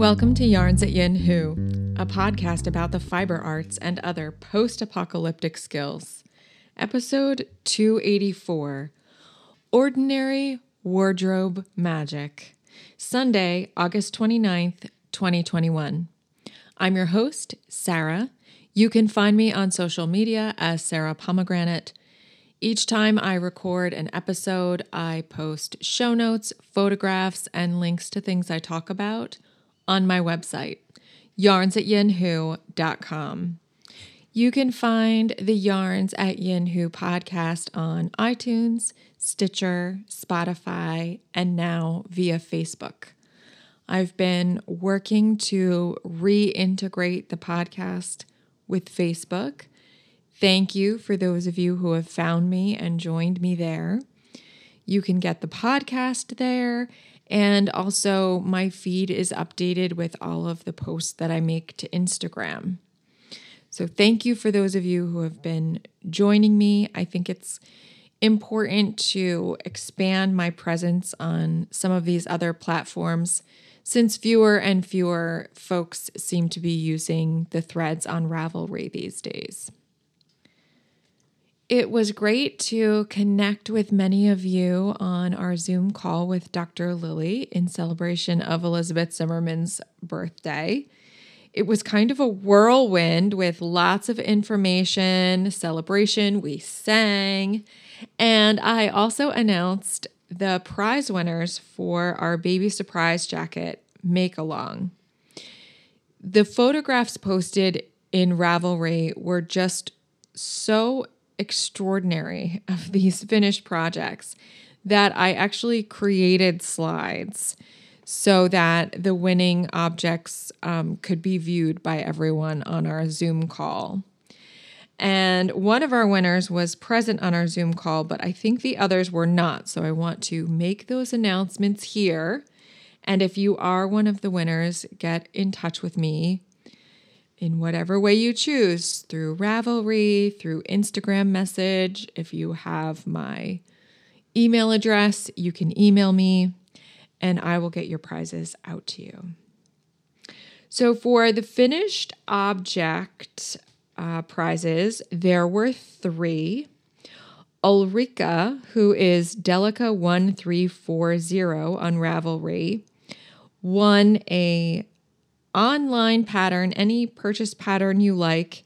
Welcome to Yarns at Yin Hu, a podcast about the fiber arts and other post apocalyptic skills. Episode 284 Ordinary Wardrobe Magic. Sunday, August 29th, 2021. I'm your host, Sarah. You can find me on social media as Sarah Pomegranate. Each time I record an episode, I post show notes, photographs, and links to things I talk about on my website, yarnsatyinhu.com. You can find the Yarns at Yin Hu podcast on iTunes, Stitcher, Spotify, and now via Facebook. I've been working to reintegrate the podcast with Facebook. Thank you for those of you who have found me and joined me there. You can get the podcast there and also, my feed is updated with all of the posts that I make to Instagram. So, thank you for those of you who have been joining me. I think it's important to expand my presence on some of these other platforms since fewer and fewer folks seem to be using the threads on Ravelry these days. It was great to connect with many of you on our Zoom call with Dr. Lily in celebration of Elizabeth Zimmermann's birthday. It was kind of a whirlwind with lots of information, celebration. We sang. And I also announced the prize winners for our baby surprise jacket make along. The photographs posted in Ravelry were just so extraordinary of these finished projects that I actually created slides so that the winning objects um, could be viewed by everyone on our Zoom call. And one of our winners was present on our Zoom call, but I think the others were not. So I want to make those announcements here. And if you are one of the winners, get in touch with me in whatever way you choose through Ravelry, through Instagram message. If you have my email address, you can email me and I will get your prizes out to you. So, for the finished object uh, prizes, there were three. Ulrika, who is Delica1340 on Ravelry, won a online pattern, any purchase pattern you like,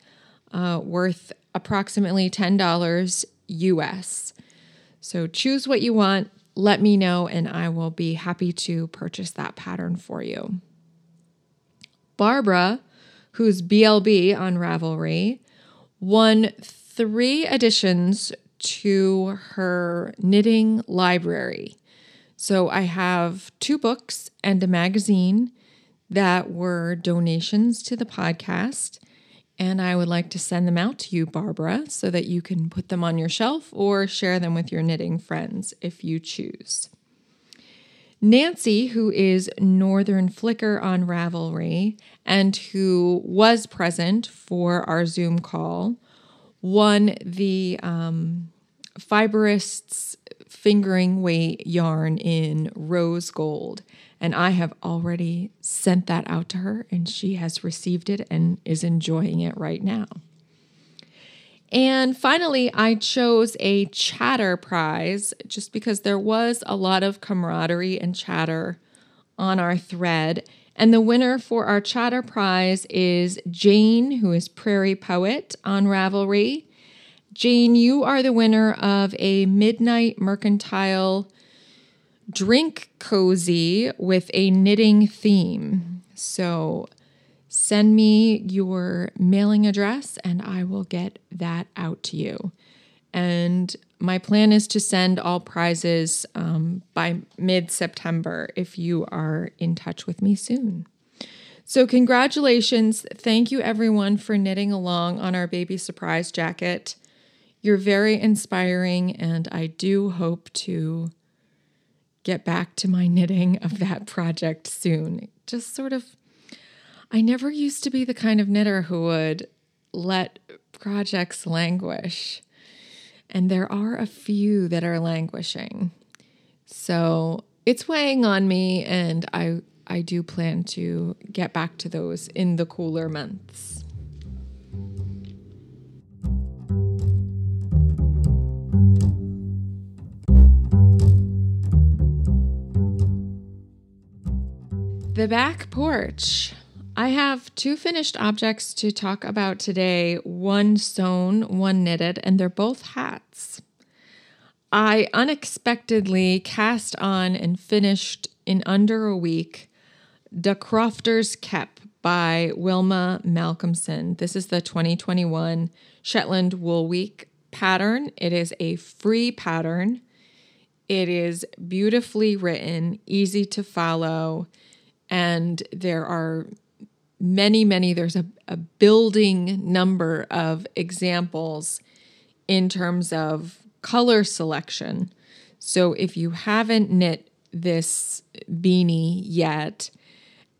uh, worth approximately $10 US. So choose what you want, let me know, and I will be happy to purchase that pattern for you. Barbara, who's BLB on Ravelry, won three additions to her knitting library. So I have two books and a magazine that were donations to the podcast. And I would like to send them out to you, Barbara, so that you can put them on your shelf or share them with your knitting friends if you choose. Nancy, who is Northern Flicker on Ravelry and who was present for our Zoom call, won the um, Fiberists fingering weight yarn in rose gold. And I have already sent that out to her, and she has received it and is enjoying it right now. And finally, I chose a chatter prize just because there was a lot of camaraderie and chatter on our thread. And the winner for our chatter prize is Jane, who is Prairie Poet on Ravelry. Jane, you are the winner of a Midnight Mercantile drink cozy with a knitting theme. So send me your mailing address and I will get that out to you. And my plan is to send all prizes um, by mid September if you are in touch with me soon. So, congratulations. Thank you, everyone, for knitting along on our baby surprise jacket. You're very inspiring, and I do hope to get back to my knitting of that project soon. Just sort of, I never used to be the kind of knitter who would let projects languish. And there are a few that are languishing. So it's weighing on me, and I I do plan to get back to those in the cooler months. The back porch. I have two finished objects to talk about today one sewn, one knitted, and they're both hats. I unexpectedly cast on and finished in under a week The Crofter's Kep by Wilma Malcolmson. This is the 2021 Shetland Wool Week pattern. It is a free pattern. It is beautifully written, easy to follow and there are many, many, there's a, a building number of examples in terms of color selection. So if you haven't knit this beanie yet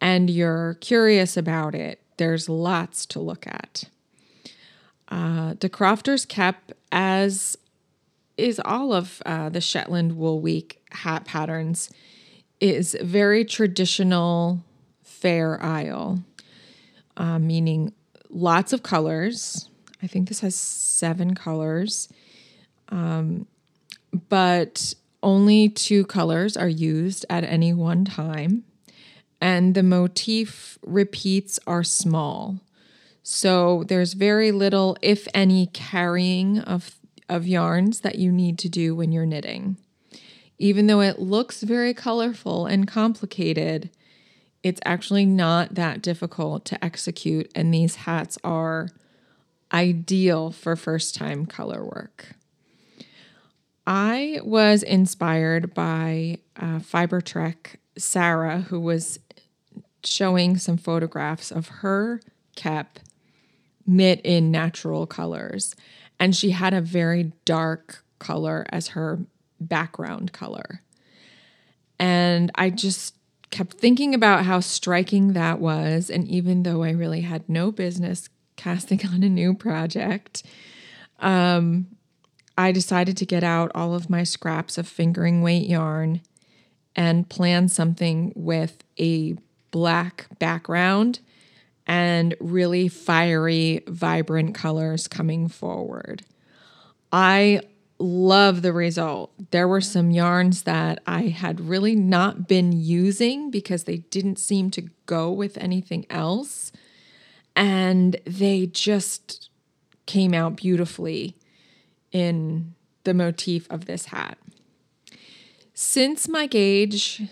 and you're curious about it, there's lots to look at. Uh, Crofter's cap, as is all of uh, the Shetland Wool Week hat patterns, is very traditional fair isle, uh, meaning lots of colors. I think this has seven colors, um, but only two colors are used at any one time. And the motif repeats are small. So there's very little, if any, carrying of, of yarns that you need to do when you're knitting. Even though it looks very colorful and complicated, it's actually not that difficult to execute, and these hats are ideal for first time color work. I was inspired by uh, Fibertrek Sarah, who was showing some photographs of her cap knit in natural colors. And she had a very dark color as her background color. And I just kept thinking about how striking that was. And even though I really had no business casting on a new project, um, I decided to get out all of my scraps of fingering weight yarn and plan something with a black background and really fiery, vibrant colors coming forward. I love the result. There were some yarns that I had really not been using because they didn't seem to go with anything else. And they just came out beautifully in the motif of this hat. Since my gauge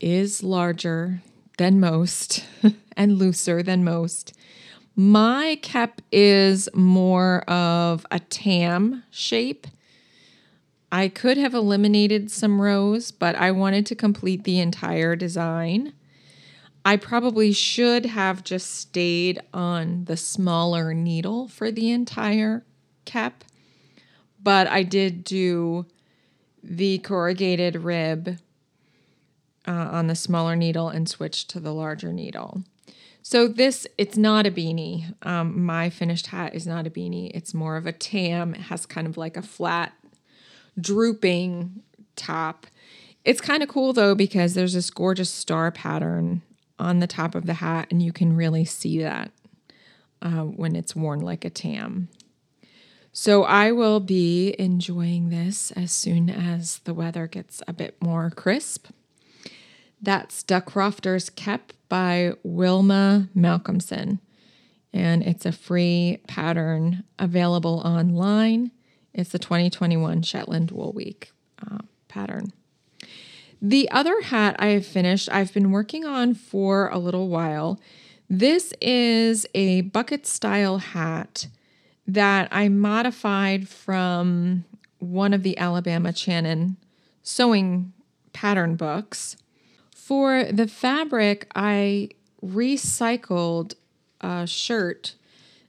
is larger than most and looser than most, my cap is more of a tam shape I could have eliminated some rows, but I wanted to complete the entire design. I probably should have just stayed on the smaller needle for the entire cap, but I did do the corrugated rib uh, on the smaller needle and switch to the larger needle. So this, it's not a beanie. Um, my finished hat is not a beanie. It's more of a tam. It has kind of like a flat drooping top. It's kind of cool though because there's this gorgeous star pattern on the top of the hat, and you can really see that uh, when it's worn like a tam. So I will be enjoying this as soon as the weather gets a bit more crisp. That's Da Crofter's Kep by Wilma Malcolmson. And it's a free pattern available online. It's the 2021 Shetland Wool Week uh, pattern. The other hat I have finished, I've been working on for a little while. This is a bucket style hat that I modified from one of the Alabama Chanin sewing pattern books. For the fabric, I recycled a shirt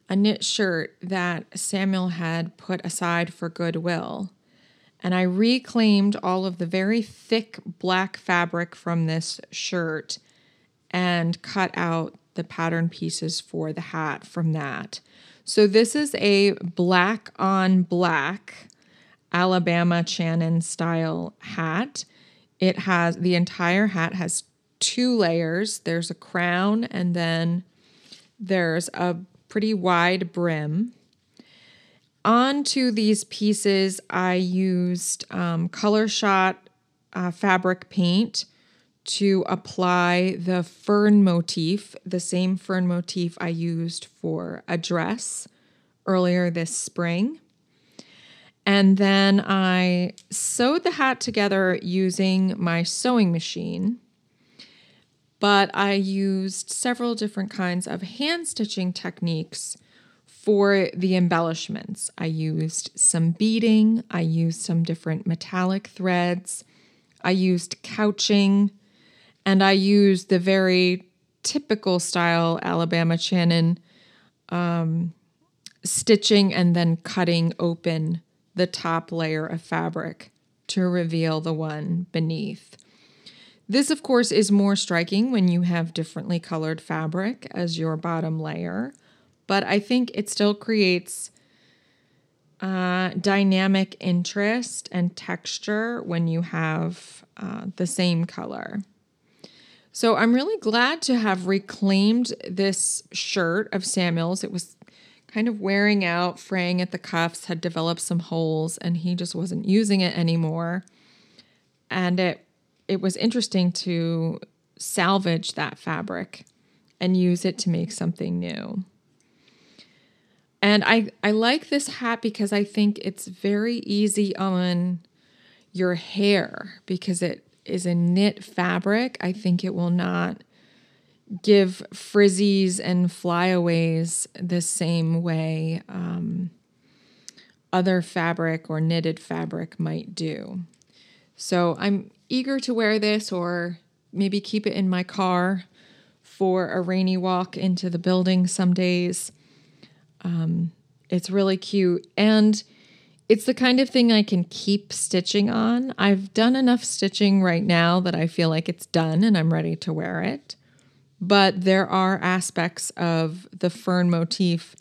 a knit shirt that Samuel had put aside for goodwill. And I reclaimed all of the very thick black fabric from this shirt and cut out the pattern pieces for the hat from that. So this is a black on black Alabama Chanin style hat. It has the entire hat has two layers there's a crown, and then there's a pretty wide brim. Onto these pieces, I used um, Color Shot uh, fabric paint to apply the fern motif, the same fern motif I used for a dress earlier this spring. And then I sewed the hat together using my sewing machine. But I used several different kinds of hand stitching techniques for the embellishments. I used some beading, I used some different metallic threads, I used couching, and I used the very typical style Alabama Chanin um, stitching and then cutting open the top layer of fabric to reveal the one beneath. This, of course, is more striking when you have differently colored fabric as your bottom layer, but I think it still creates uh, dynamic interest and texture when you have uh, the same color. So I'm really glad to have reclaimed this shirt of Samuel's. It was kind of wearing out, fraying at the cuffs, had developed some holes, and he just wasn't using it anymore. And it it was interesting to salvage that fabric and use it to make something new. And I, I like this hat because I think it's very easy on your hair because it is a knit fabric. I think it will not give frizzies and flyaways the same way um, other fabric or knitted fabric might do. So I'm eager to wear this or maybe keep it in my car for a rainy walk into the building some days. Um, it's really cute. And it's the kind of thing I can keep stitching on. I've done enough stitching right now that I feel like it's done and I'm ready to wear it but there are aspects of the fern motif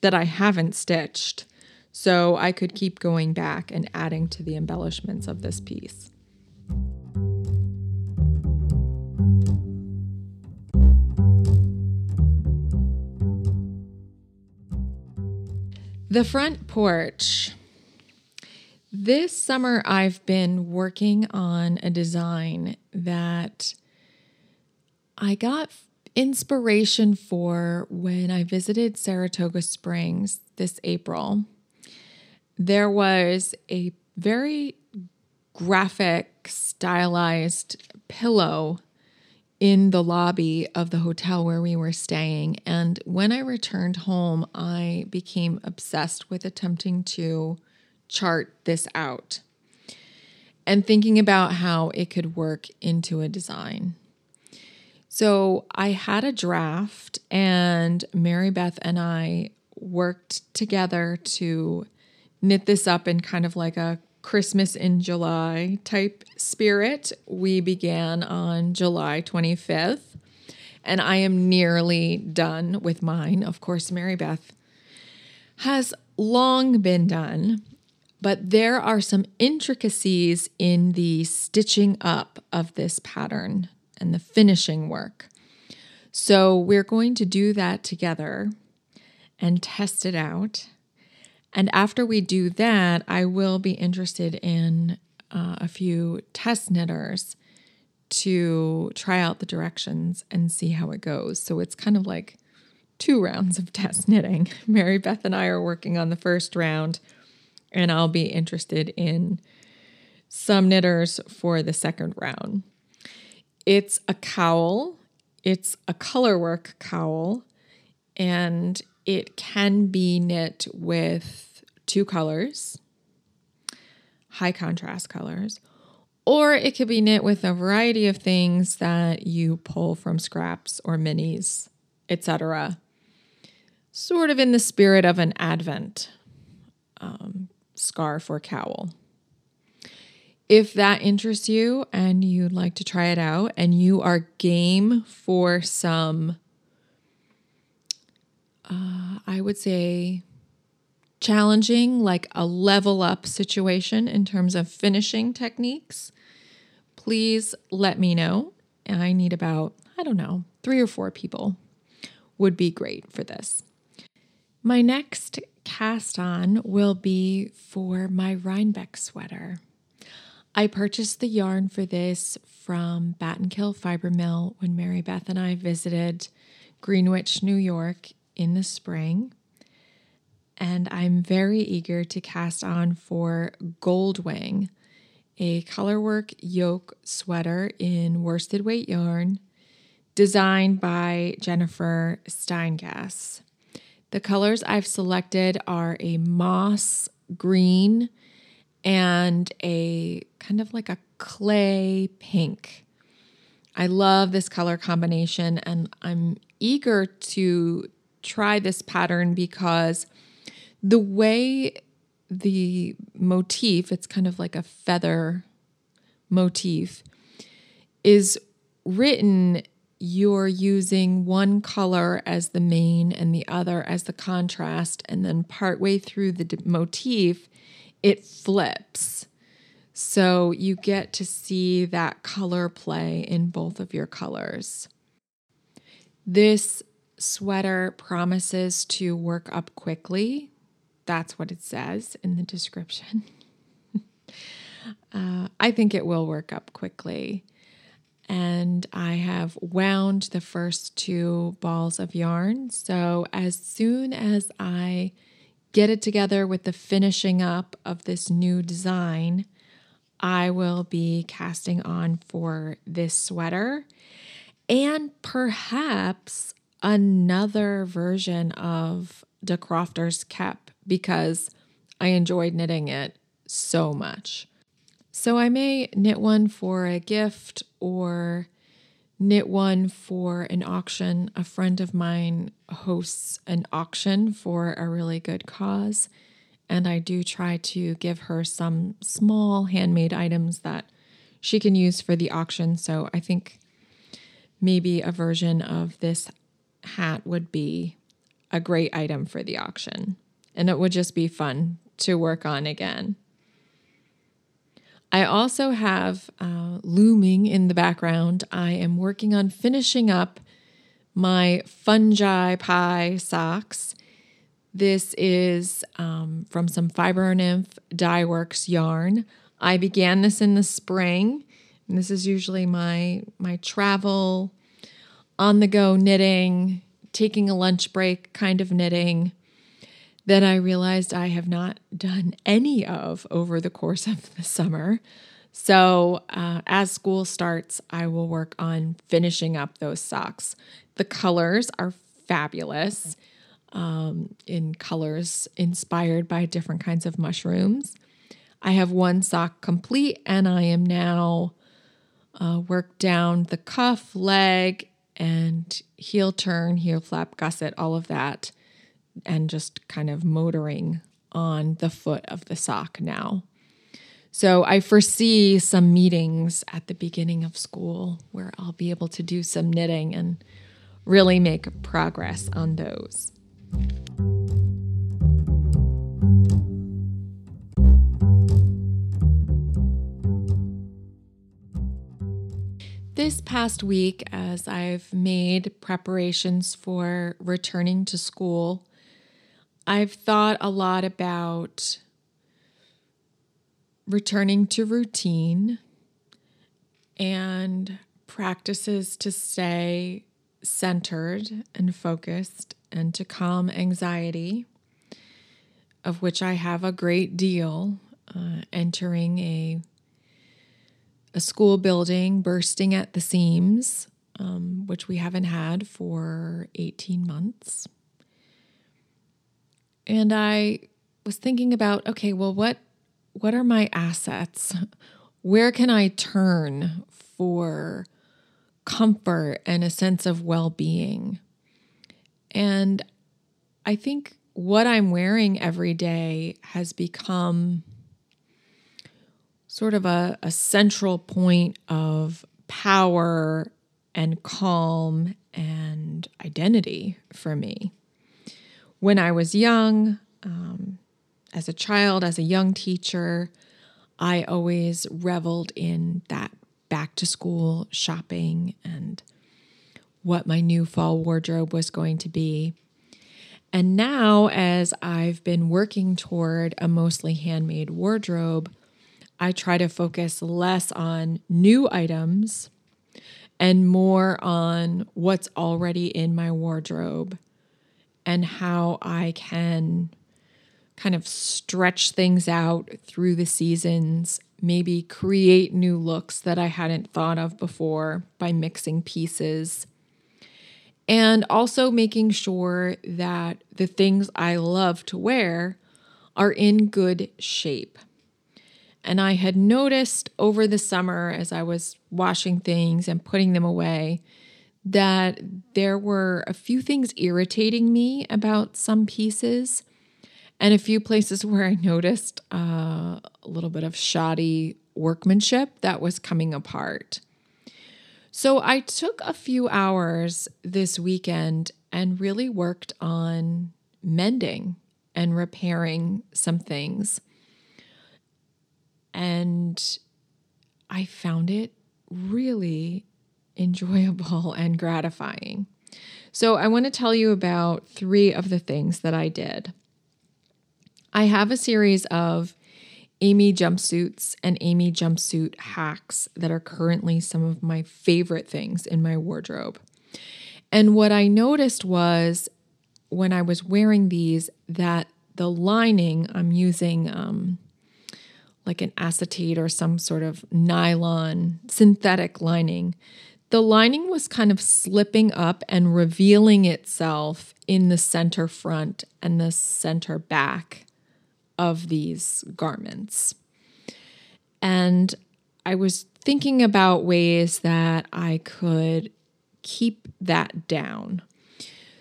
that I haven't stitched. So I could keep going back and adding to the embellishments of this piece. The front porch. This summer, I've been working on a design that I got inspiration for when I visited Saratoga Springs this April. There was a very graphic, stylized pillow in the lobby of the hotel where we were staying. And when I returned home, I became obsessed with attempting to chart this out and thinking about how it could work into a design. So I had a draft, and Mary Beth and I worked together to knit this up in kind of like a Christmas in July type spirit. We began on July 25th, and I am nearly done with mine. Of course, Mary Beth has long been done, but there are some intricacies in the stitching up of this pattern and the finishing work. So we're going to do that together and test it out. And after we do that, I will be interested in uh, a few test knitters to try out the directions and see how it goes. So it's kind of like two rounds of test knitting. Mary Beth and I are working on the first round, and I'll be interested in some knitters for the second round. It's a cowl, it's a colorwork cowl, and it can be knit with two colors, high contrast colors, or it could be knit with a variety of things that you pull from scraps or minis, etc. Sort of in the spirit of an Advent um, scarf or cowl. If that interests you and you'd like to try it out and you are game for some, uh, I would say, challenging, like a level up situation in terms of finishing techniques, please let me know I need about, I don't know, three or four people would be great for this. My next cast on will be for my Rhinebeck sweater. I purchased the yarn for this from Battenkill Fiber Mill when Mary Beth and I visited Greenwich, New York in the spring. And I'm very eager to cast on for Goldwing, a colorwork yoke sweater in worsted weight yarn designed by Jennifer Steingass. The colors I've selected are a moss green and a kind of like a clay pink. I love this color combination and I'm eager to try this pattern because the way the motif, it's kind of like a feather motif, is written, you're using one color as the main and the other as the contrast. And then partway through the motif, it flips. So you get to see that color play in both of your colors. This sweater promises to work up quickly. That's what it says in the description. uh, I think it will work up quickly. And I have wound the first two balls of yarn. So as soon as I get it together with the finishing up of this new design, I will be casting on for this sweater and perhaps another version of the Crofter's Cap because I enjoyed knitting it so much. So I may knit one for a gift or knit one for an auction. A friend of mine hosts an auction for a really good cause. And I do try to give her some small handmade items that she can use for the auction. So I think maybe a version of this hat would be a great item for the auction. And it would just be fun to work on again. I also have uh, looming in the background. I am working on finishing up my fungi pie socks. This is um, from some Fiber Nymph Dye Works yarn. I began this in the spring, and this is usually my my travel on the go knitting, taking a lunch break kind of knitting that I realized I have not done any of over the course of the summer. So, uh, as school starts, I will work on finishing up those socks. The colors are fabulous um, in colors inspired by different kinds of mushrooms. I have one sock complete, and I am now uh, worked down the cuff, leg, and heel turn, heel flap, gusset, all of that and just kind of motoring on the foot of the sock now. So I foresee some meetings at the beginning of school where I'll be able to do some knitting and really make progress on those. Past week, as I've made preparations for returning to school, I've thought a lot about returning to routine and practices to stay centered and focused and to calm anxiety, of which I have a great deal uh, entering a a school building bursting at the seams, um, which we haven't had for 18 months. And I was thinking about, okay, well, what what are my assets? Where can I turn for comfort and a sense of well-being? And I think what I'm wearing every day has become sort of a, a central point of power and calm and identity for me when I was young, um, as a child, as a young teacher, I always reveled in that back to school shopping and what my new fall wardrobe was going to be. And now, as I've been working toward a mostly handmade wardrobe, I try to focus less on new items and more on what's already in my wardrobe and how I can kind of stretch things out through the seasons, maybe create new looks that I hadn't thought of before by mixing pieces. And also making sure that the things I love to wear are in good shape. And I had noticed over the summer as I was washing things and putting them away that there were a few things irritating me about some pieces and a few places where I noticed uh, a little bit of shoddy workmanship that was coming apart. So I took a few hours this weekend and really worked on mending and repairing some things. And I found it really enjoyable and gratifying. So, I want to tell you about three of the things that I did. I have a series of Amy jumpsuits and Amy jumpsuit hacks that are currently some of my favorite things in my wardrobe. And what I noticed was when I was wearing these that the lining, I'm using um, like an acetate or some sort of nylon synthetic lining. The lining was kind of slipping up and revealing itself in the center front and the center back of these garments. And I was thinking about ways that I could keep that down.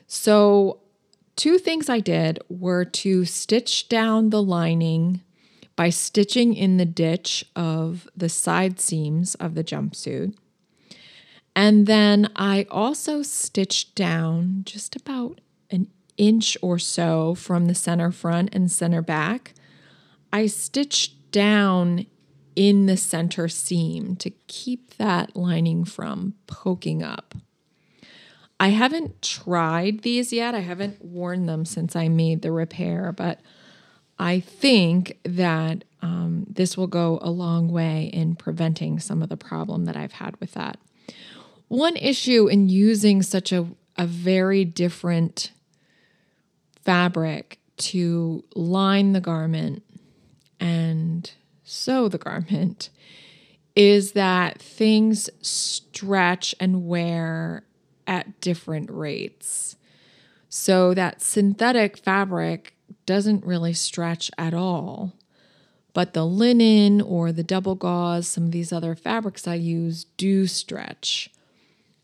So, two things I did were to stitch down the lining by stitching in the ditch of the side seams of the jumpsuit. And then I also stitched down just about an inch or so from the center front and center back, I stitched down in the center seam to keep that lining from poking up. I haven't tried these yet. I haven't worn them since I made the repair, but I think that um, this will go a long way in preventing some of the problem that I've had with that. One issue in using such a, a very different fabric to line the garment and sew the garment is that things stretch and wear at different rates. So that synthetic fabric doesn't really stretch at all. But the linen or the double gauze, some of these other fabrics I use do stretch.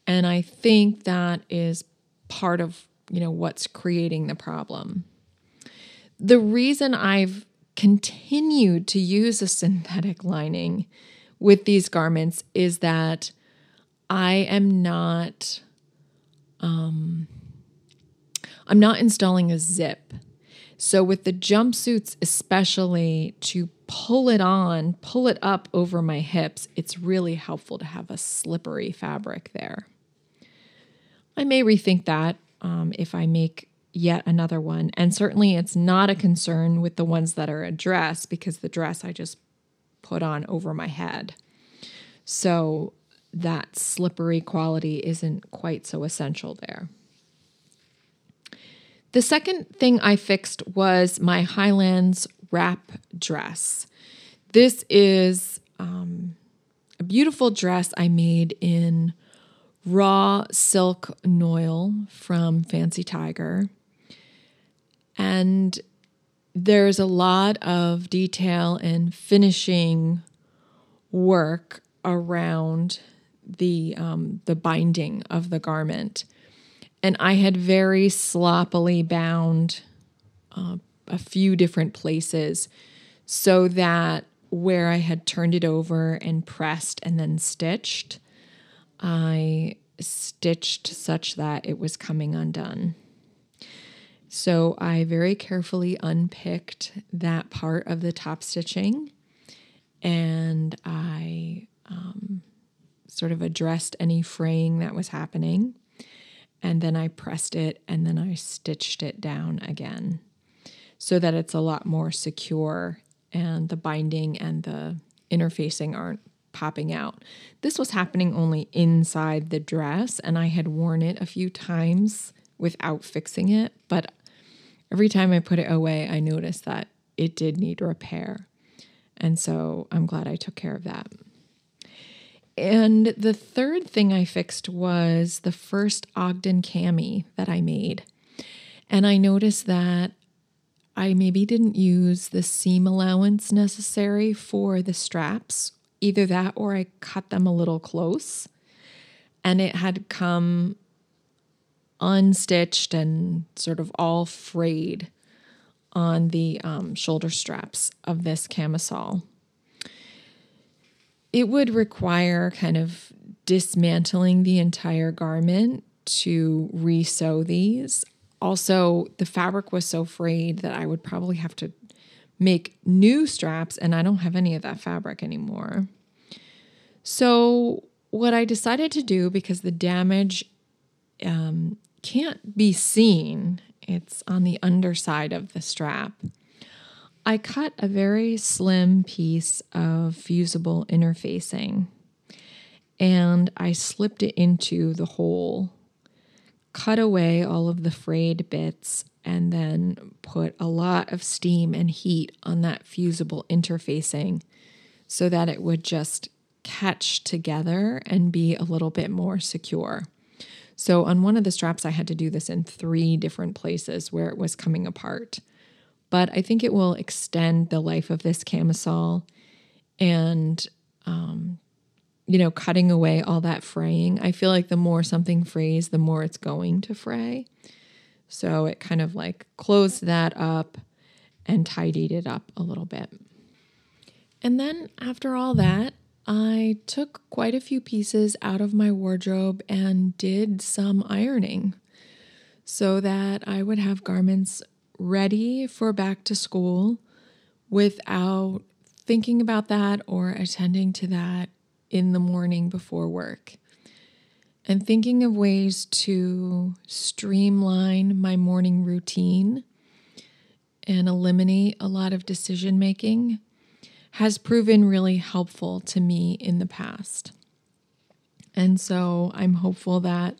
And I think that is part of you know what's creating the problem. The reason I've continued to use a synthetic lining with these garments is that I am not um I'm not installing a zip. So with the jumpsuits especially to pull it on, pull it up over my hips, it's really helpful to have a slippery fabric there. I may rethink that um, if I make yet another one. And certainly it's not a concern with the ones that are a dress because the dress I just put on over my head. So that slippery quality isn't quite so essential there. The second thing I fixed was my Highlands wrap dress. This is um, a beautiful dress I made in raw silk noil from Fancy Tiger. And there's a lot of detail and finishing work around the um, the binding of the garment, and I had very sloppily bound uh, a few different places so that where I had turned it over and pressed and then stitched, I stitched such that it was coming undone. So I very carefully unpicked that part of the top stitching and I um, sort of addressed any fraying that was happening. And then I pressed it and then I stitched it down again so that it's a lot more secure and the binding and the interfacing aren't popping out. This was happening only inside the dress, and I had worn it a few times without fixing it, but every time I put it away, I noticed that it did need repair. And so I'm glad I took care of that. And the third thing I fixed was the first Ogden cami that I made. And I noticed that I maybe didn't use the seam allowance necessary for the straps. Either that or I cut them a little close and it had come unstitched and sort of all frayed on the um, shoulder straps of this camisole. It would require kind of dismantling the entire garment to resew these. Also, the fabric was so frayed that I would probably have to make new straps, and I don't have any of that fabric anymore. So, what I decided to do because the damage um, can't be seen, it's on the underside of the strap. I cut a very slim piece of fusible interfacing and I slipped it into the hole, cut away all of the frayed bits, and then put a lot of steam and heat on that fusible interfacing so that it would just catch together and be a little bit more secure. So on one of the straps, I had to do this in three different places where it was coming apart. But I think it will extend the life of this camisole and, um, you know, cutting away all that fraying. I feel like the more something frays, the more it's going to fray. So it kind of like closed that up and tidied it up a little bit. And then after all that, I took quite a few pieces out of my wardrobe and did some ironing so that I would have garments ready for back to school without thinking about that or attending to that in the morning before work. And thinking of ways to streamline my morning routine and eliminate a lot of decision making has proven really helpful to me in the past. And so I'm hopeful that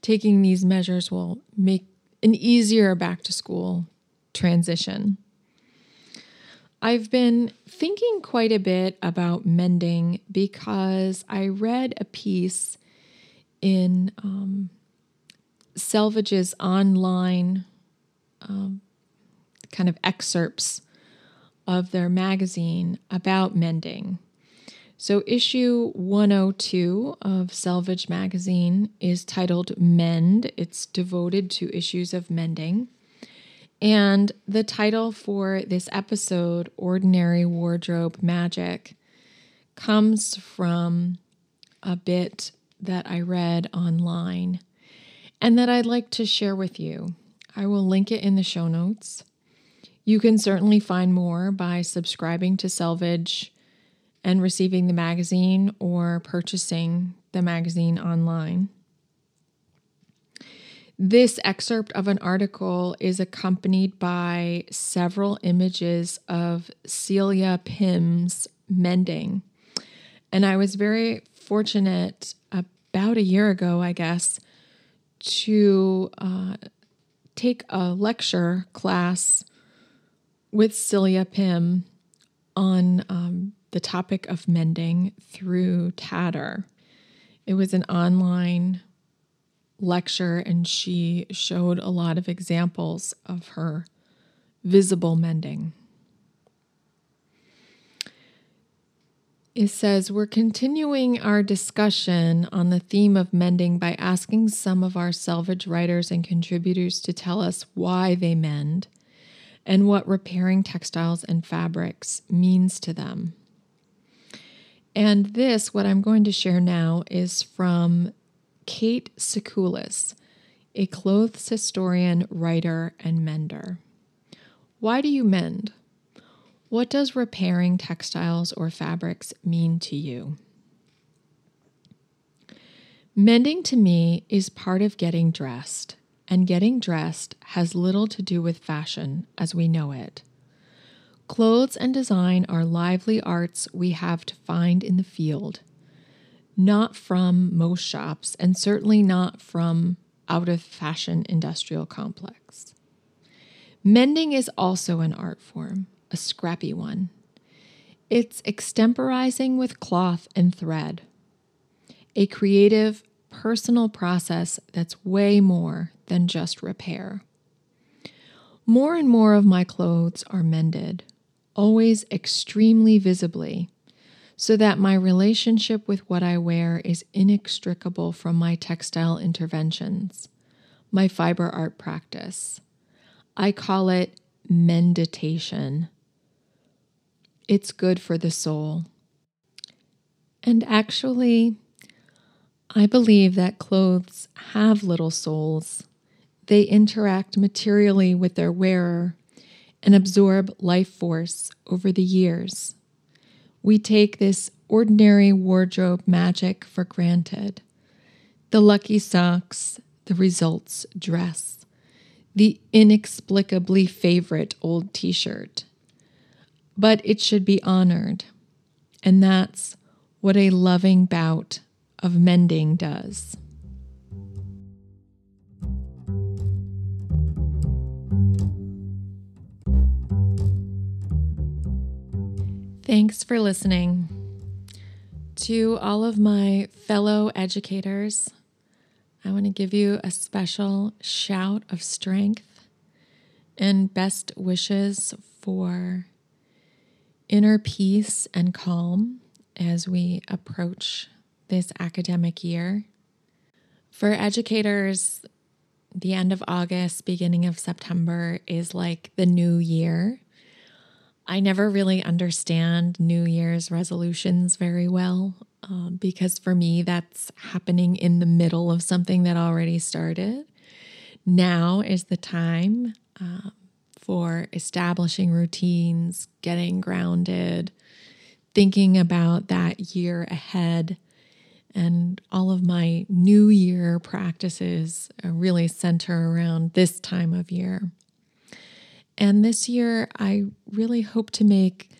taking these measures will make an easier back to school transition. I've been thinking quite a bit about mending because I read a piece in um, Selvedge's online um, kind of excerpts of their magazine about mending. So, issue 102 of Selvedge magazine is titled Mend. It's devoted to issues of mending. And the title for this episode, Ordinary Wardrobe Magic, comes from a bit that I read online and that I'd like to share with you. I will link it in the show notes. You can certainly find more by subscribing to Selvedge and receiving the magazine or purchasing the magazine online. This excerpt of an article is accompanied by several images of Celia Pym's mending. And I was very fortunate about a year ago, I guess, to uh, take a lecture class with Celia Pym on um, the topic of mending through Tatter. It was an online lecture, and she showed a lot of examples of her visible mending. It says, We're continuing our discussion on the theme of mending by asking some of our selvedge writers and contributors to tell us why they mend and what repairing textiles and fabrics means to them. And this, what I'm going to share now, is from Kate Sekules, a clothes historian, writer, and mender. Why do you mend? What does repairing textiles or fabrics mean to you? Mending to me is part of getting dressed, and getting dressed has little to do with fashion as we know it. Clothes and design are lively arts we have to find in the field, not from most shops, and certainly not from out of fashion industrial complex. Mending is also an art form, a scrappy one. It's extemporizing with cloth and thread a creative, personal process that's way more than just repair. More and more of my clothes are mended, always extremely visibly, so that my relationship with what I wear is inextricable from my textile interventions, my fiber art practice. I call it meditation. It's good for the soul. And actually, I believe that clothes have little souls. They interact materially with their wearer and absorb life force over the years. We take this ordinary wardrobe magic for granted. The lucky socks, the results dress, the inexplicably favorite old t shirt. But it should be honored. And that's what a loving bout of mending does. Thanks for listening. To all of my fellow educators, I want to give you a special shout of strength and best wishes for inner peace and calm as we approach this academic year. For educators, the end of August, beginning of September is like the new year. I never really understand New Year's resolutions very well um, because for me, that's happening in the middle of something that already started. Now is the time um, for establishing routines, getting grounded, thinking about that year ahead and all of my new year practices really center around this time of year. And this year, I really hope to make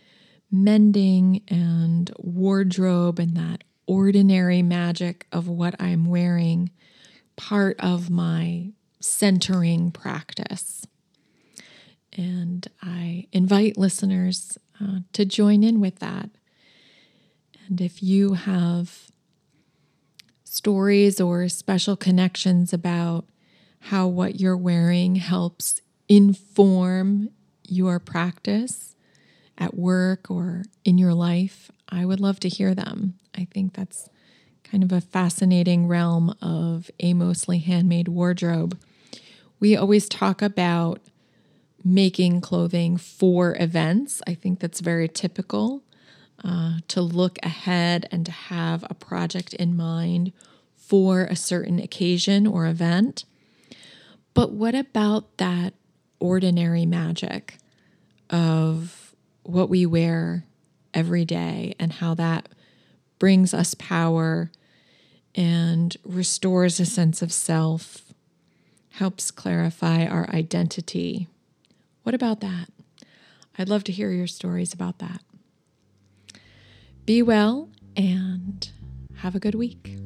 mending and wardrobe and that ordinary magic of what I'm wearing part of my centering practice. And I invite listeners uh, to join in with that. And if you have stories or special connections about how what you're wearing helps inform your practice at work or in your life, I would love to hear them. I think that's kind of a fascinating realm of a mostly handmade wardrobe. We always talk about making clothing for events. I think that's very typical uh, to look ahead and to have a project in mind for a certain occasion or event. But what about that ordinary magic of what we wear every day and how that brings us power and restores a sense of self, helps clarify our identity? What about that? I'd love to hear your stories about that. Be well and have a good week.